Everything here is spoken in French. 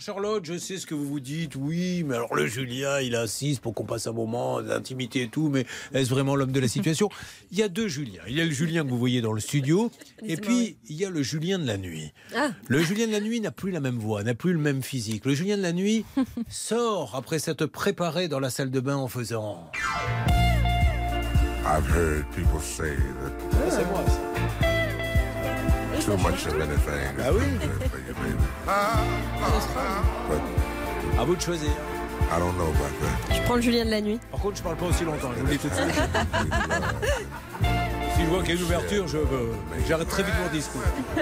Charlotte, je sais ce que vous vous dites. Oui, mais alors le Julien, il insiste pour qu'on passe un moment d'intimité et tout. Mais est-ce vraiment l'homme de la situation? Il y a deux Juliens. Il y a le Julien que vous voyez dans le studio, et puis il y a le Julien de la nuit. Ah. Le Julien de la nuit n'a plus la même voix, n'a plus le même physique. Le Julien de la nuit sort après s'être préparé dans la salle de bain en faisant. I've heard people say that C'est moi. ça. too much of anything is Ah oui. not good for you, baby. But À vous de choisir. I don't know about that. Je prends le Julien de la nuit. Par contre, je parle pas aussi longtemps. Je vous le dis tout de suite. Si je vois qu'il y a une ouverture, je, j'arrête très vite mon discours.